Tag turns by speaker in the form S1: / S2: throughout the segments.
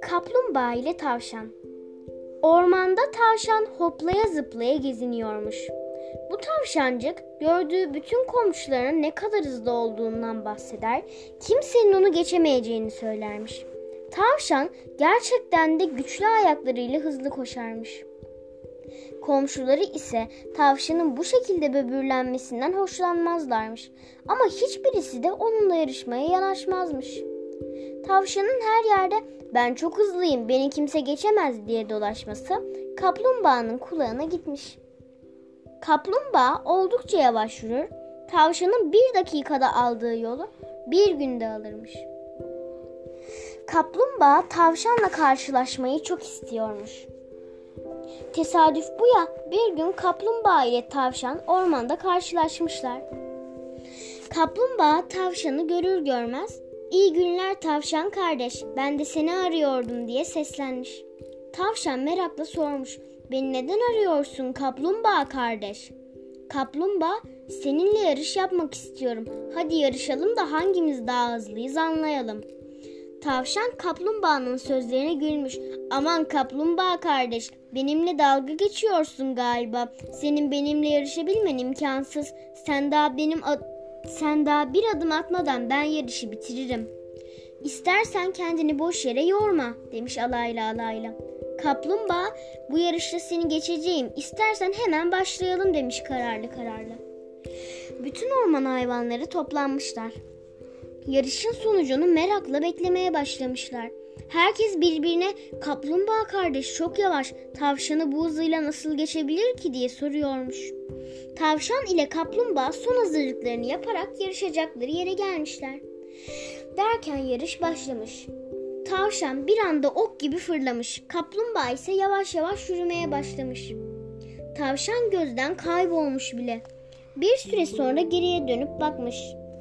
S1: Kaplumbağa ile tavşan. Ormanda tavşan hoplaya zıplaya geziniyormuş. Bu tavşancık gördüğü bütün komşularının ne kadar hızlı olduğundan bahseder, kimsenin onu geçemeyeceğini söylermiş. Tavşan gerçekten de güçlü ayaklarıyla hızlı koşarmış. Komşuları ise tavşanın bu şekilde böbürlenmesinden hoşlanmazlarmış. Ama hiçbirisi de onunla yarışmaya yanaşmazmış. Tavşanın her yerde ben çok hızlıyım beni kimse geçemez diye dolaşması kaplumbağanın kulağına gitmiş. Kaplumbağa oldukça yavaş yürür, tavşanın bir dakikada aldığı yolu bir günde alırmış. Kaplumbağa tavşanla karşılaşmayı çok istiyormuş. Tesadüf bu ya bir gün kaplumbağa ile tavşan ormanda karşılaşmışlar. Kaplumbağa tavşanı görür görmez İyi günler tavşan kardeş ben de seni arıyordum diye seslenmiş. Tavşan merakla sormuş beni neden arıyorsun kaplumbağa kardeş? Kaplumbağa seninle yarış yapmak istiyorum. Hadi yarışalım da hangimiz daha hızlıyız anlayalım. Tavşan kaplumbağanın sözlerine gülmüş. Aman kaplumbağa kardeş, benimle dalga geçiyorsun galiba. Senin benimle yarışabilmen imkansız. Sen daha benim sen daha bir adım atmadan ben yarışı bitiririm. İstersen kendini boş yere yorma demiş alayla alayla. Kaplumbağa bu yarışta seni geçeceğim. İstersen hemen başlayalım demiş kararlı kararlı. Bütün orman hayvanları toplanmışlar. Yarışın sonucunu merakla beklemeye başlamışlar. Herkes birbirine kaplumbağa kardeş çok yavaş tavşanı bu hızıyla nasıl geçebilir ki diye soruyormuş. Tavşan ile kaplumbağa son hazırlıklarını yaparak yarışacakları yere gelmişler. Derken yarış başlamış. Tavşan bir anda ok gibi fırlamış. Kaplumbağa ise yavaş yavaş yürümeye başlamış. Tavşan gözden kaybolmuş bile. Bir süre sonra geriye dönüp bakmış.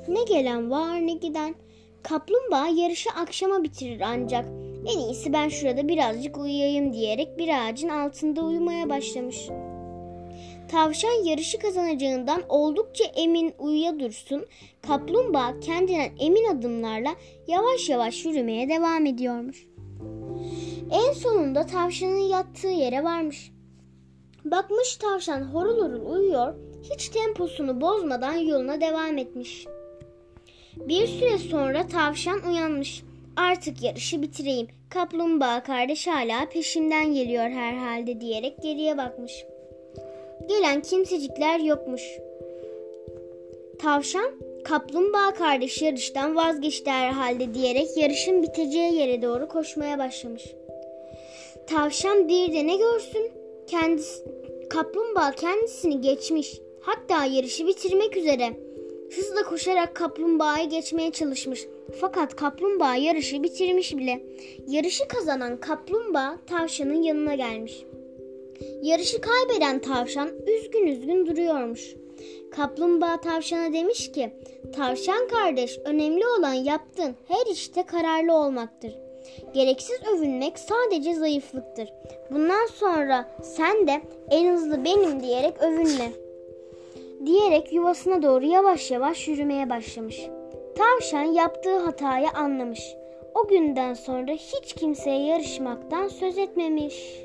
S1: Ne gelen var ne giden. Kaplumbağa yarışı akşama bitirir ancak. En iyisi ben şurada birazcık uyuyayım diyerek bir ağacın altında uyumaya başlamış. Tavşan yarışı kazanacağından oldukça emin uyuya dursun. Kaplumbağa kendinden emin adımlarla yavaş yavaş yürümeye devam ediyormuş. En sonunda tavşanın yattığı yere varmış. Bakmış tavşan horul horul uyuyor, hiç temposunu bozmadan yoluna devam etmiş. Bir süre sonra tavşan uyanmış. Artık yarışı bitireyim. Kaplumbağa kardeş hala peşimden geliyor herhalde diyerek geriye bakmış. Gelen kimsecikler yokmuş. Tavşan, kaplumbağa kardeş yarıştan vazgeçti herhalde diyerek yarışın biteceği yere doğru koşmaya başlamış. Tavşan bir de ne görsün? Kendisi, kaplumbağa kendisini geçmiş. Hatta yarışı bitirmek üzere. Hızla koşarak kaplumbağayı geçmeye çalışmış. Fakat kaplumbağa yarışı bitirmiş bile. Yarışı kazanan kaplumbağa tavşanın yanına gelmiş. Yarışı kaybeden tavşan üzgün üzgün duruyormuş. Kaplumbağa tavşana demiş ki, tavşan kardeş önemli olan yaptığın her işte kararlı olmaktır. Gereksiz övünmek sadece zayıflıktır. Bundan sonra sen de en hızlı benim diyerek övünme. Diyerek yuvasına doğru yavaş yavaş yürümeye başlamış. Tavşan yaptığı hatayı anlamış. O günden sonra hiç kimseye yarışmaktan söz etmemiş.